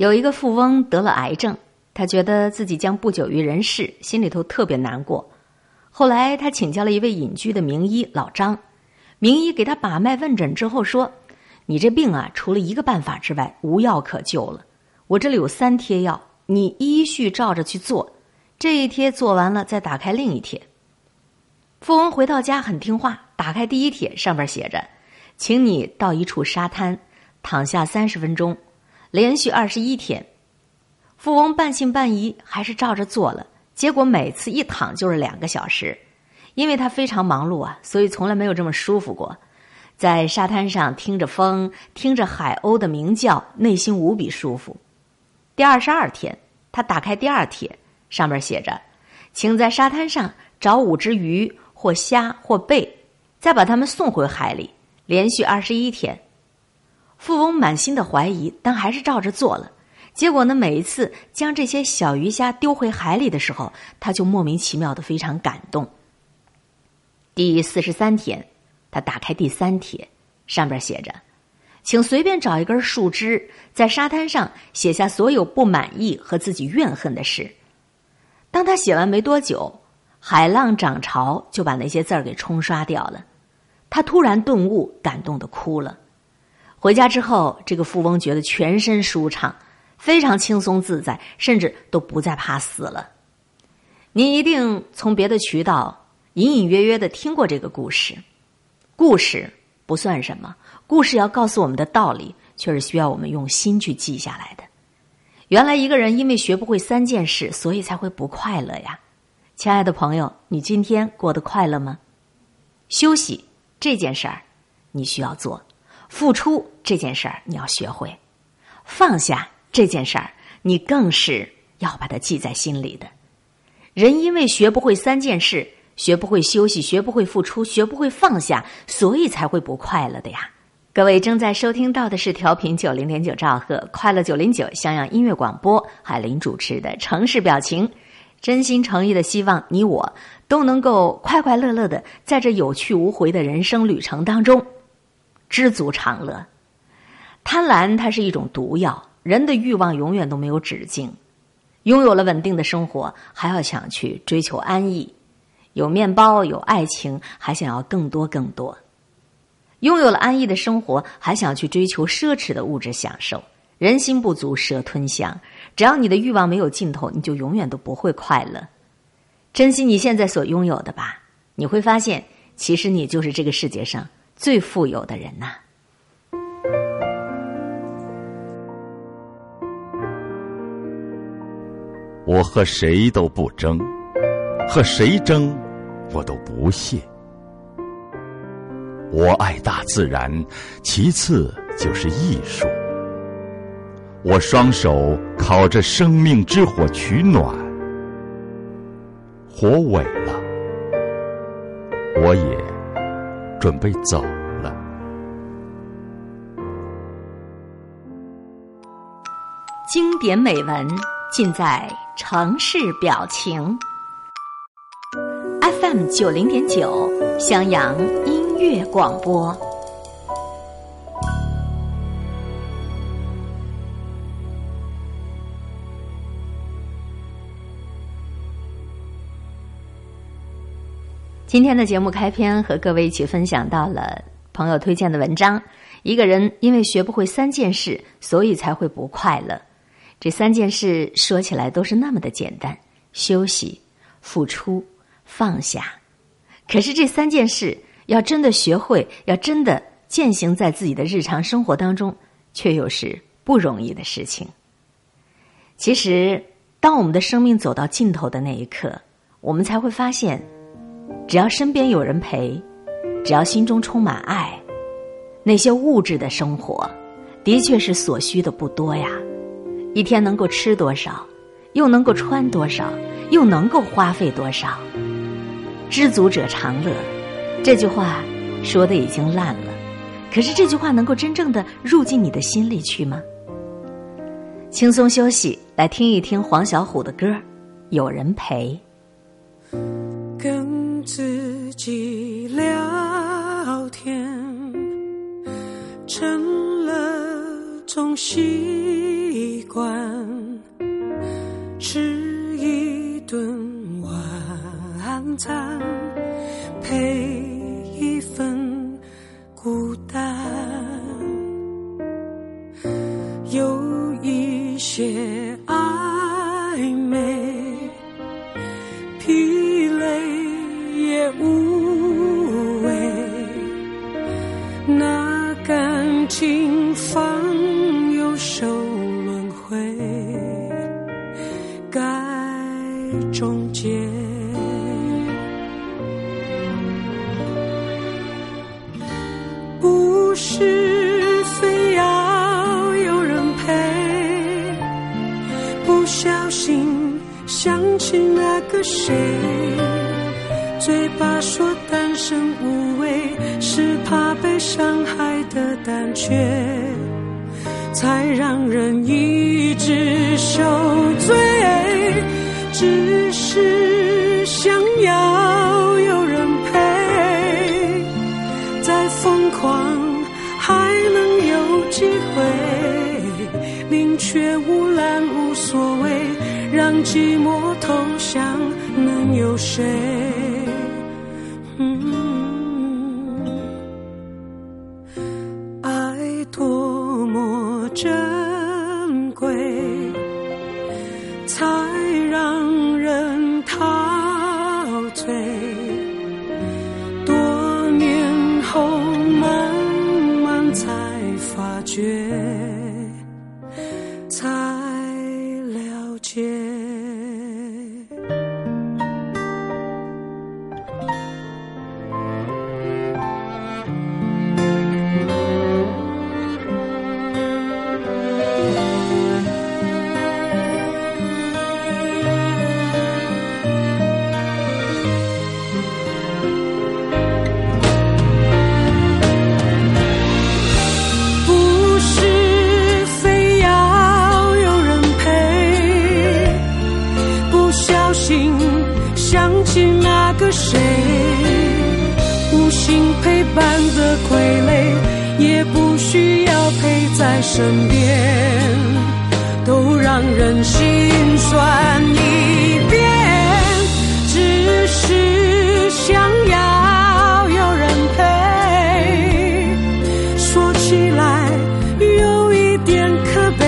有一个富翁得了癌症，他觉得自己将不久于人世，心里头特别难过。后来他请教了一位隐居的名医老张，名医给他把脉问诊之后说：“你这病啊，除了一个办法之外，无药可救了。我这里有三贴药，你依序照着去做。这一贴做完了，再打开另一贴。”富翁回到家很听话，打开第一帖，上面写着：“请你到一处沙滩，躺下三十分钟，连续二十一天。”富翁半信半疑，还是照着做了。结果每次一躺就是两个小时，因为他非常忙碌啊，所以从来没有这么舒服过。在沙滩上听着风，听着海鸥的鸣叫，内心无比舒服。第二十二天，他打开第二帖，上面写着：“请在沙滩上找五只鱼。”或虾或贝，再把它们送回海里，连续二十一天。富翁满心的怀疑，但还是照着做了。结果呢，每一次将这些小鱼虾丢回海里的时候，他就莫名其妙的非常感动。第四十三天，他打开第三帖，上边写着：“请随便找一根树枝，在沙滩上写下所有不满意和自己怨恨的事。”当他写完没多久。海浪涨潮就把那些字儿给冲刷掉了，他突然顿悟，感动的哭了。回家之后，这个富翁觉得全身舒畅，非常轻松自在，甚至都不再怕死了。您一定从别的渠道隐隐约约的听过这个故事，故事不算什么，故事要告诉我们的道理，却是需要我们用心去记下来的。原来一个人因为学不会三件事，所以才会不快乐呀。亲爱的朋友，你今天过得快乐吗？休息这件事儿，你需要做；付出这件事儿，你要学会；放下这件事儿，你更是要把它记在心里的。人因为学不会三件事，学不会休息，学不会付出，学不会放下，所以才会不快乐的呀。各位正在收听到的是调频九零点九兆赫快乐九零九襄阳音乐广播，海林主持的城市表情。真心诚意的希望你我都能够快快乐乐的在这有去无回的人生旅程当中知足常乐。贪婪它是一种毒药，人的欲望永远都没有止境。拥有了稳定的生活，还要想去追求安逸；有面包有爱情，还想要更多更多。拥有了安逸的生活，还想去追求奢侈的物质享受。人心不足蛇吞象，只要你的欲望没有尽头，你就永远都不会快乐。珍惜你现在所拥有的吧，你会发现，其实你就是这个世界上最富有的人呐。我和谁都不争，和谁争，我都不屑。我爱大自然，其次就是艺术。我双手烤着生命之火取暖，火萎了，我也准备走了。经典美文尽在城市表情，FM 九零点九襄阳音乐广播。今天的节目开篇和各位一起分享到了朋友推荐的文章。一个人因为学不会三件事，所以才会不快乐。这三件事说起来都是那么的简单：休息、付出、放下。可是这三件事要真的学会，要真的践行在自己的日常生活当中，却又是不容易的事情。其实，当我们的生命走到尽头的那一刻，我们才会发现。只要身边有人陪，只要心中充满爱，那些物质的生活，的确是所需的不多呀。一天能够吃多少，又能够穿多少，又能够花费多少？知足者常乐，这句话说的已经烂了。可是这句话能够真正的入进你的心里去吗？轻松休息，来听一听黄小琥的歌，《有人陪》。自己聊天成了种习惯，吃一顿晚餐，陪说单身无味，是怕被伤害的胆怯，才让人一直受罪。只是想要有人陪，再疯狂还能有机会，宁缺毋滥无所谓，让寂寞投降，能有谁？么陪伴的傀儡，也不需要陪在身边，都让人心酸一遍。只是想要有人陪。说起来有一点可悲，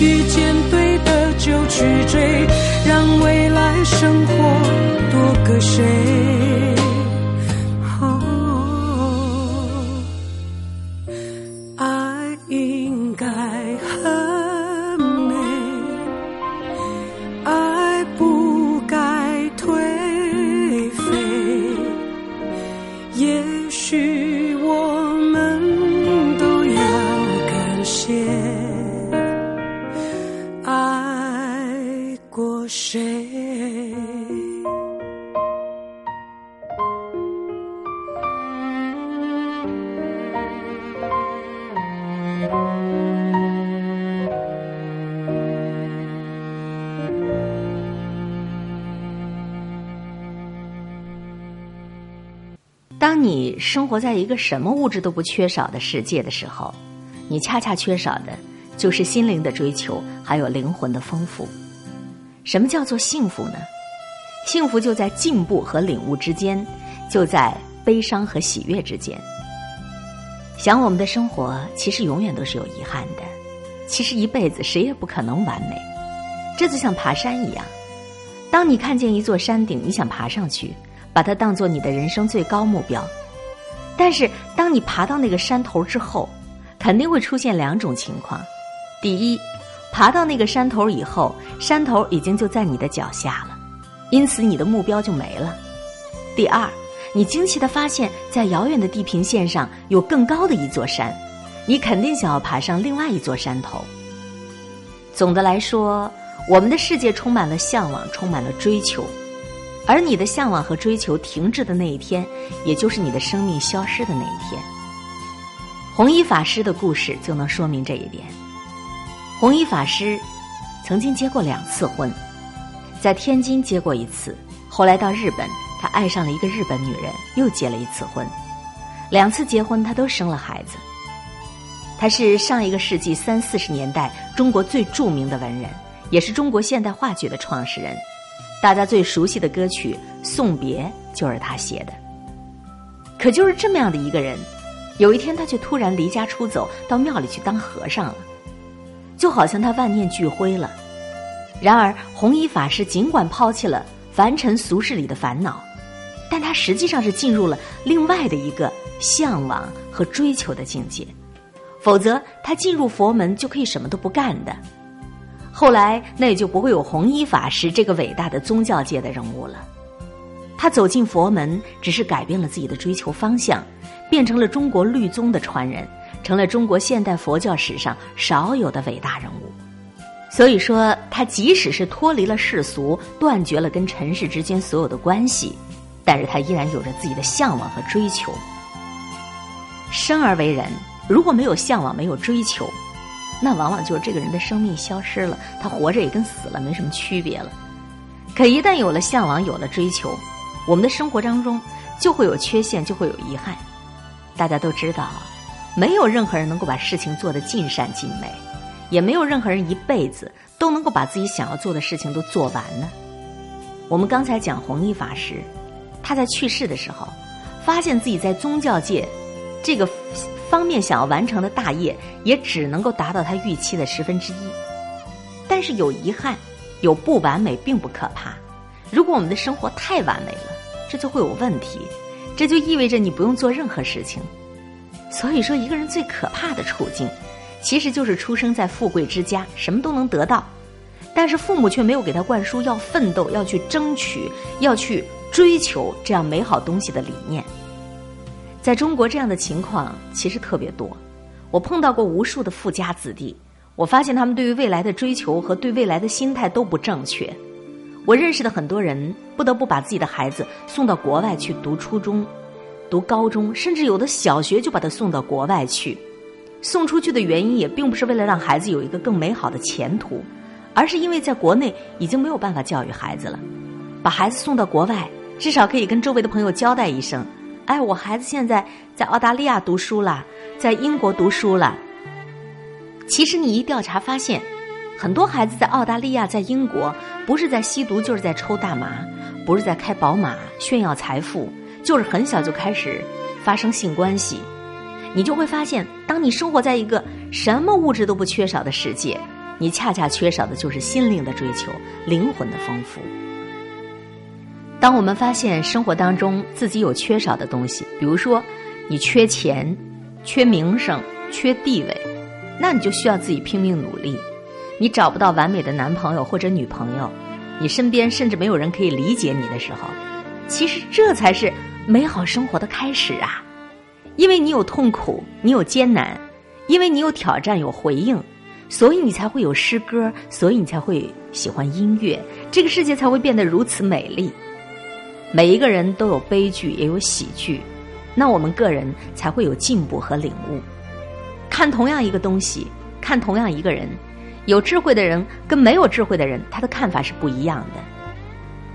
遇见对的就去追，让未来生活多个谁。当你生活在一个什么物质都不缺少的世界的时候，你恰恰缺少的就是心灵的追求，还有灵魂的丰富。什么叫做幸福呢？幸福就在进步和领悟之间，就在悲伤和喜悦之间。想我们的生活其实永远都是有遗憾的，其实一辈子谁也不可能完美。这就像爬山一样，当你看见一座山顶，你想爬上去。把它当做你的人生最高目标，但是当你爬到那个山头之后，肯定会出现两种情况：第一，爬到那个山头以后，山头已经就在你的脚下了，因此你的目标就没了；第二，你惊奇的发现，在遥远的地平线上有更高的一座山，你肯定想要爬上另外一座山头。总的来说，我们的世界充满了向往，充满了追求。而你的向往和追求停滞的那一天，也就是你的生命消失的那一天。弘一法师的故事就能说明这一点。弘一法师曾经结过两次婚，在天津结过一次，后来到日本，他爱上了一个日本女人，又结了一次婚。两次结婚，他都生了孩子。他是上一个世纪三四十年代中国最著名的文人，也是中国现代话剧的创始人。大家最熟悉的歌曲《送别》就是他写的。可就是这么样的一个人，有一天他却突然离家出走，到庙里去当和尚了，就好像他万念俱灰了。然而弘一法师尽管抛弃了凡尘俗世里的烦恼，但他实际上是进入了另外的一个向往和追求的境界。否则，他进入佛门就可以什么都不干的。后来，那也就不会有弘一法师这个伟大的宗教界的人物了。他走进佛门，只是改变了自己的追求方向，变成了中国律宗的传人，成了中国现代佛教史上少有的伟大人物。所以说，他即使是脱离了世俗，断绝了跟尘世之间所有的关系，但是他依然有着自己的向往和追求。生而为人。如果没有向往，没有追求，那往往就是这个人的生命消失了，他活着也跟死了没什么区别了。可一旦有了向往，有了追求，我们的生活当中就会有缺陷，就会有遗憾。大家都知道，没有任何人能够把事情做得尽善尽美，也没有任何人一辈子都能够把自己想要做的事情都做完呢。我们刚才讲弘一法师，他在去世的时候，发现自己在宗教界这个。方面想要完成的大业，也只能够达到他预期的十分之一。但是有遗憾，有不完美并不可怕。如果我们的生活太完美了，这就会有问题。这就意味着你不用做任何事情。所以说，一个人最可怕的处境，其实就是出生在富贵之家，什么都能得到，但是父母却没有给他灌输要奋斗、要去争取、要去追求这样美好东西的理念。在中国，这样的情况其实特别多。我碰到过无数的富家子弟，我发现他们对于未来的追求和对未来的心态都不正确。我认识的很多人不得不把自己的孩子送到国外去读初中、读高中，甚至有的小学就把他送到国外去。送出去的原因也并不是为了让孩子有一个更美好的前途，而是因为在国内已经没有办法教育孩子了。把孩子送到国外，至少可以跟周围的朋友交代一声。哎，我孩子现在在澳大利亚读书了，在英国读书了。其实你一调查发现，很多孩子在澳大利亚、在英国，不是在吸毒，就是在抽大麻，不是在开宝马炫耀财富，就是很小就开始发生性关系。你就会发现，当你生活在一个什么物质都不缺少的世界，你恰恰缺少的就是心灵的追求、灵魂的丰富。当我们发现生活当中自己有缺少的东西，比如说你缺钱、缺名声、缺地位，那你就需要自己拼命努力。你找不到完美的男朋友或者女朋友，你身边甚至没有人可以理解你的时候，其实这才是美好生活的开始啊！因为你有痛苦，你有艰难，因为你有挑战、有回应，所以你才会有诗歌，所以你才会喜欢音乐，这个世界才会变得如此美丽。每一个人都有悲剧，也有喜剧，那我们个人才会有进步和领悟。看同样一个东西，看同样一个人，有智慧的人跟没有智慧的人，他的看法是不一样的。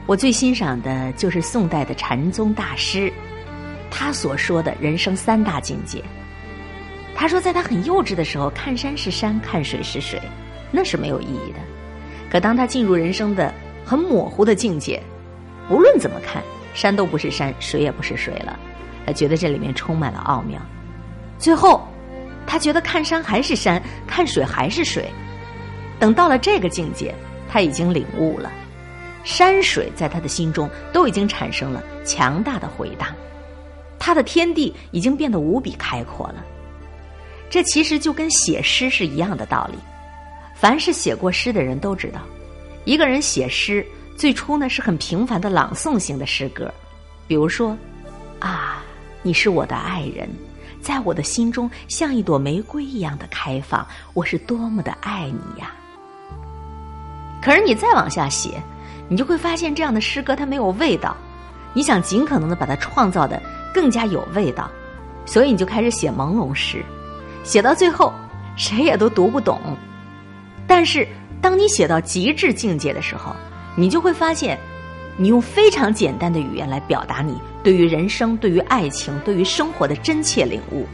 我最欣赏的就是宋代的禅宗大师，他所说的人生三大境界。他说，在他很幼稚的时候，看山是山，看水是水，那是没有意义的。可当他进入人生的很模糊的境界。无论怎么看，山都不是山，水也不是水了。他觉得这里面充满了奥妙。最后，他觉得看山还是山，看水还是水。等到了这个境界，他已经领悟了，山水在他的心中都已经产生了强大的回荡，他的天地已经变得无比开阔了。这其实就跟写诗是一样的道理。凡是写过诗的人都知道，一个人写诗。最初呢是很平凡的朗诵型的诗歌，比如说，啊，你是我的爱人，在我的心中像一朵玫瑰一样的开放，我是多么的爱你呀！可是你再往下写，你就会发现这样的诗歌它没有味道，你想尽可能的把它创造的更加有味道，所以你就开始写朦胧诗，写到最后谁也都读不懂。但是当你写到极致境界的时候，你就会发现，你用非常简单的语言来表达你对于人生、对于爱情、对于生活的真切领悟，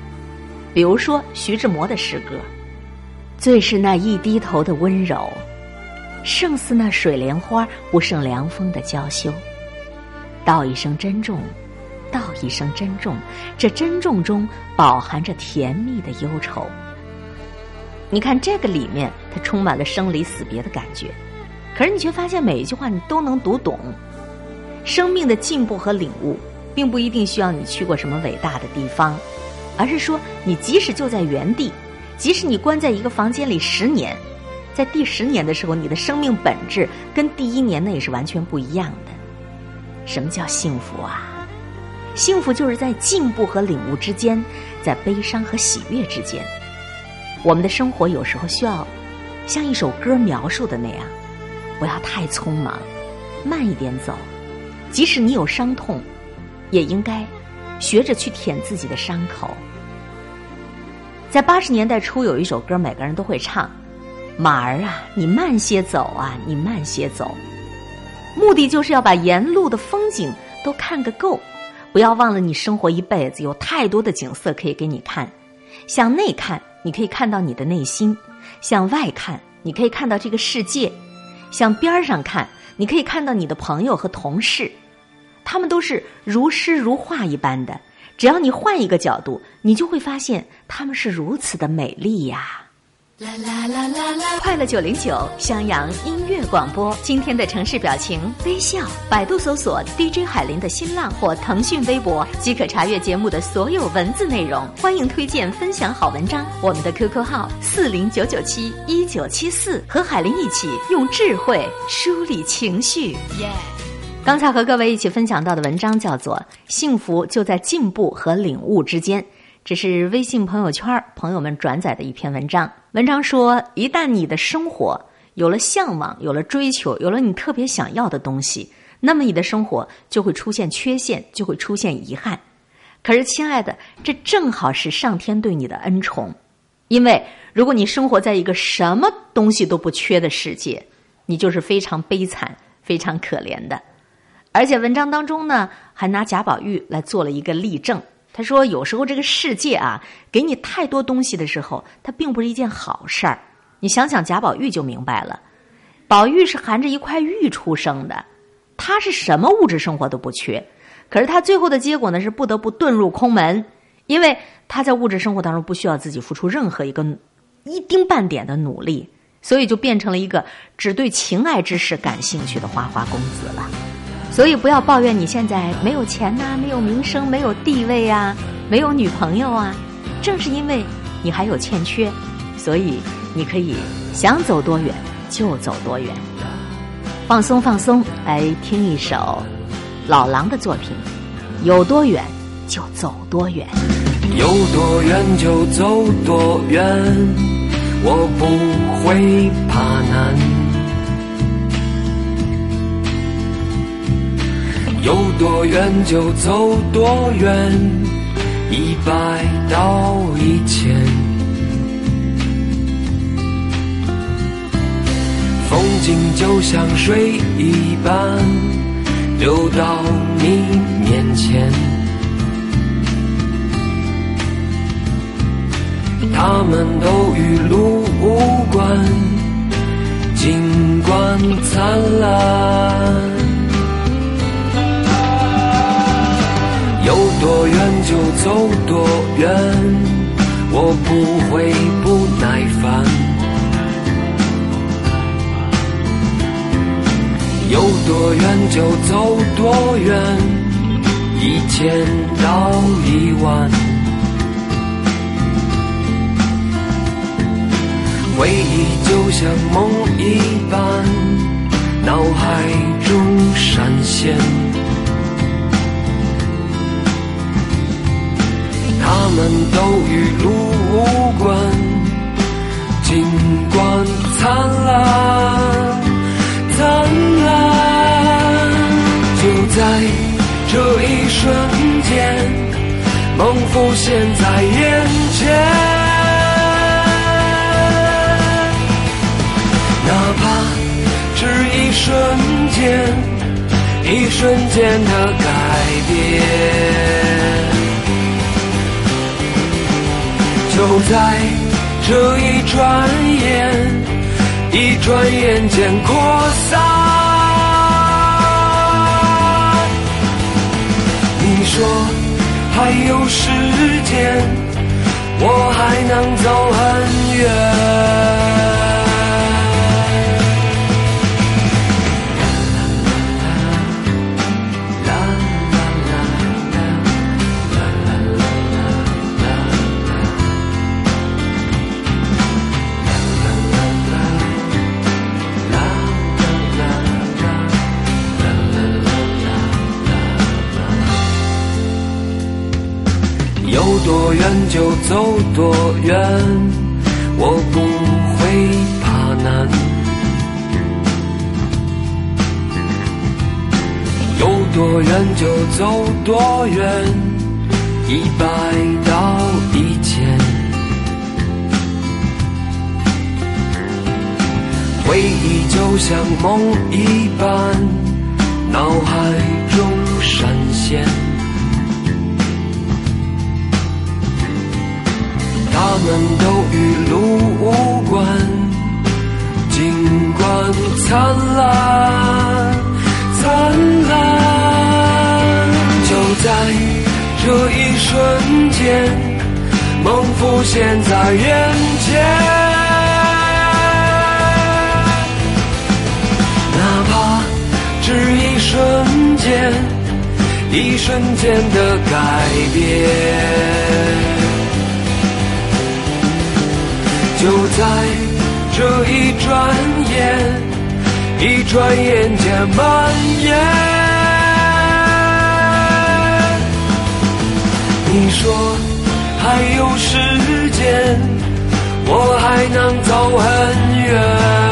比如说徐志摩的诗歌：“最是那一低头的温柔，胜似那水莲花不胜凉风的娇羞。道一声珍重，道一声珍重，这珍重中饱含着甜蜜的忧愁。”你看这个里面，它充满了生离死别的感觉，可是你却发现每一句话你都能读懂。生命的进步和领悟，并不一定需要你去过什么伟大的地方，而是说你即使就在原地，即使你关在一个房间里十年，在第十年的时候，你的生命本质跟第一年那也是完全不一样的。什么叫幸福啊？幸福就是在进步和领悟之间，在悲伤和喜悦之间。我们的生活有时候需要像一首歌描述的那样，不要太匆忙，慢一点走。即使你有伤痛，也应该学着去舔自己的伤口。在八十年代初，有一首歌，每个人都会唱：“马儿啊，你慢些走啊，你慢些走。”目的就是要把沿路的风景都看个够，不要忘了你生活一辈子有太多的景色可以给你看，向内看。你可以看到你的内心，向外看，你可以看到这个世界；向边儿上看，你可以看到你的朋友和同事，他们都是如诗如画一般的。只要你换一个角度，你就会发现他们是如此的美丽呀。啦啦啦啦啦！快乐九零九襄阳音乐广播，今天的城市表情微笑。百度搜索 DJ 海林的新浪或腾讯微博，即可查阅节目的所有文字内容。欢迎推荐分享好文章。我们的 QQ 号四零九九七一九七四，和海林一起用智慧梳理情绪。耶！刚才和各位一起分享到的文章叫做《幸福就在进步和领悟之间》。这是微信朋友圈朋友们转载的一篇文章。文章说，一旦你的生活有了向往，有了追求，有了你特别想要的东西，那么你的生活就会出现缺陷，就会出现遗憾。可是，亲爱的，这正好是上天对你的恩宠。因为如果你生活在一个什么东西都不缺的世界，你就是非常悲惨、非常可怜的。而且，文章当中呢，还拿贾宝玉来做了一个例证。他说：“有时候这个世界啊，给你太多东西的时候，它并不是一件好事儿。你想想贾宝玉就明白了。宝玉是含着一块玉出生的，他是什么物质生活都不缺。可是他最后的结果呢，是不得不遁入空门，因为他在物质生活当中不需要自己付出任何一个一丁半点的努力，所以就变成了一个只对情爱之事感兴趣的花花公子了。”所以不要抱怨你现在没有钱呐，没有名声，没有地位啊，没有女朋友啊。正是因为你还有欠缺，所以你可以想走多远就走多远。放松放松，来听一首老狼的作品，有多远就走多远。有多远就走多远，我不会怕难。有多远就走多远，一百到一千。风景就像水一般，流到你面前。他们都与路无关，尽管灿烂。多远就走多远，我不会不耐烦。有多远就走多远，一千到一万。回忆就像梦一般，瞬间的改变。就在这一转眼，一转眼间扩散。你说还有时间，我还能走很远。就走多远，我不会怕难。有多远就走多远，一百到一千。回忆就像梦一般，脑海中闪现。们都与路无关，尽管灿烂灿烂，就在这一瞬间，梦浮现在眼前。哪怕只一瞬间，一瞬间的改变。就在这一转眼，一转眼间蔓延。你说还有时间，我还能走很远。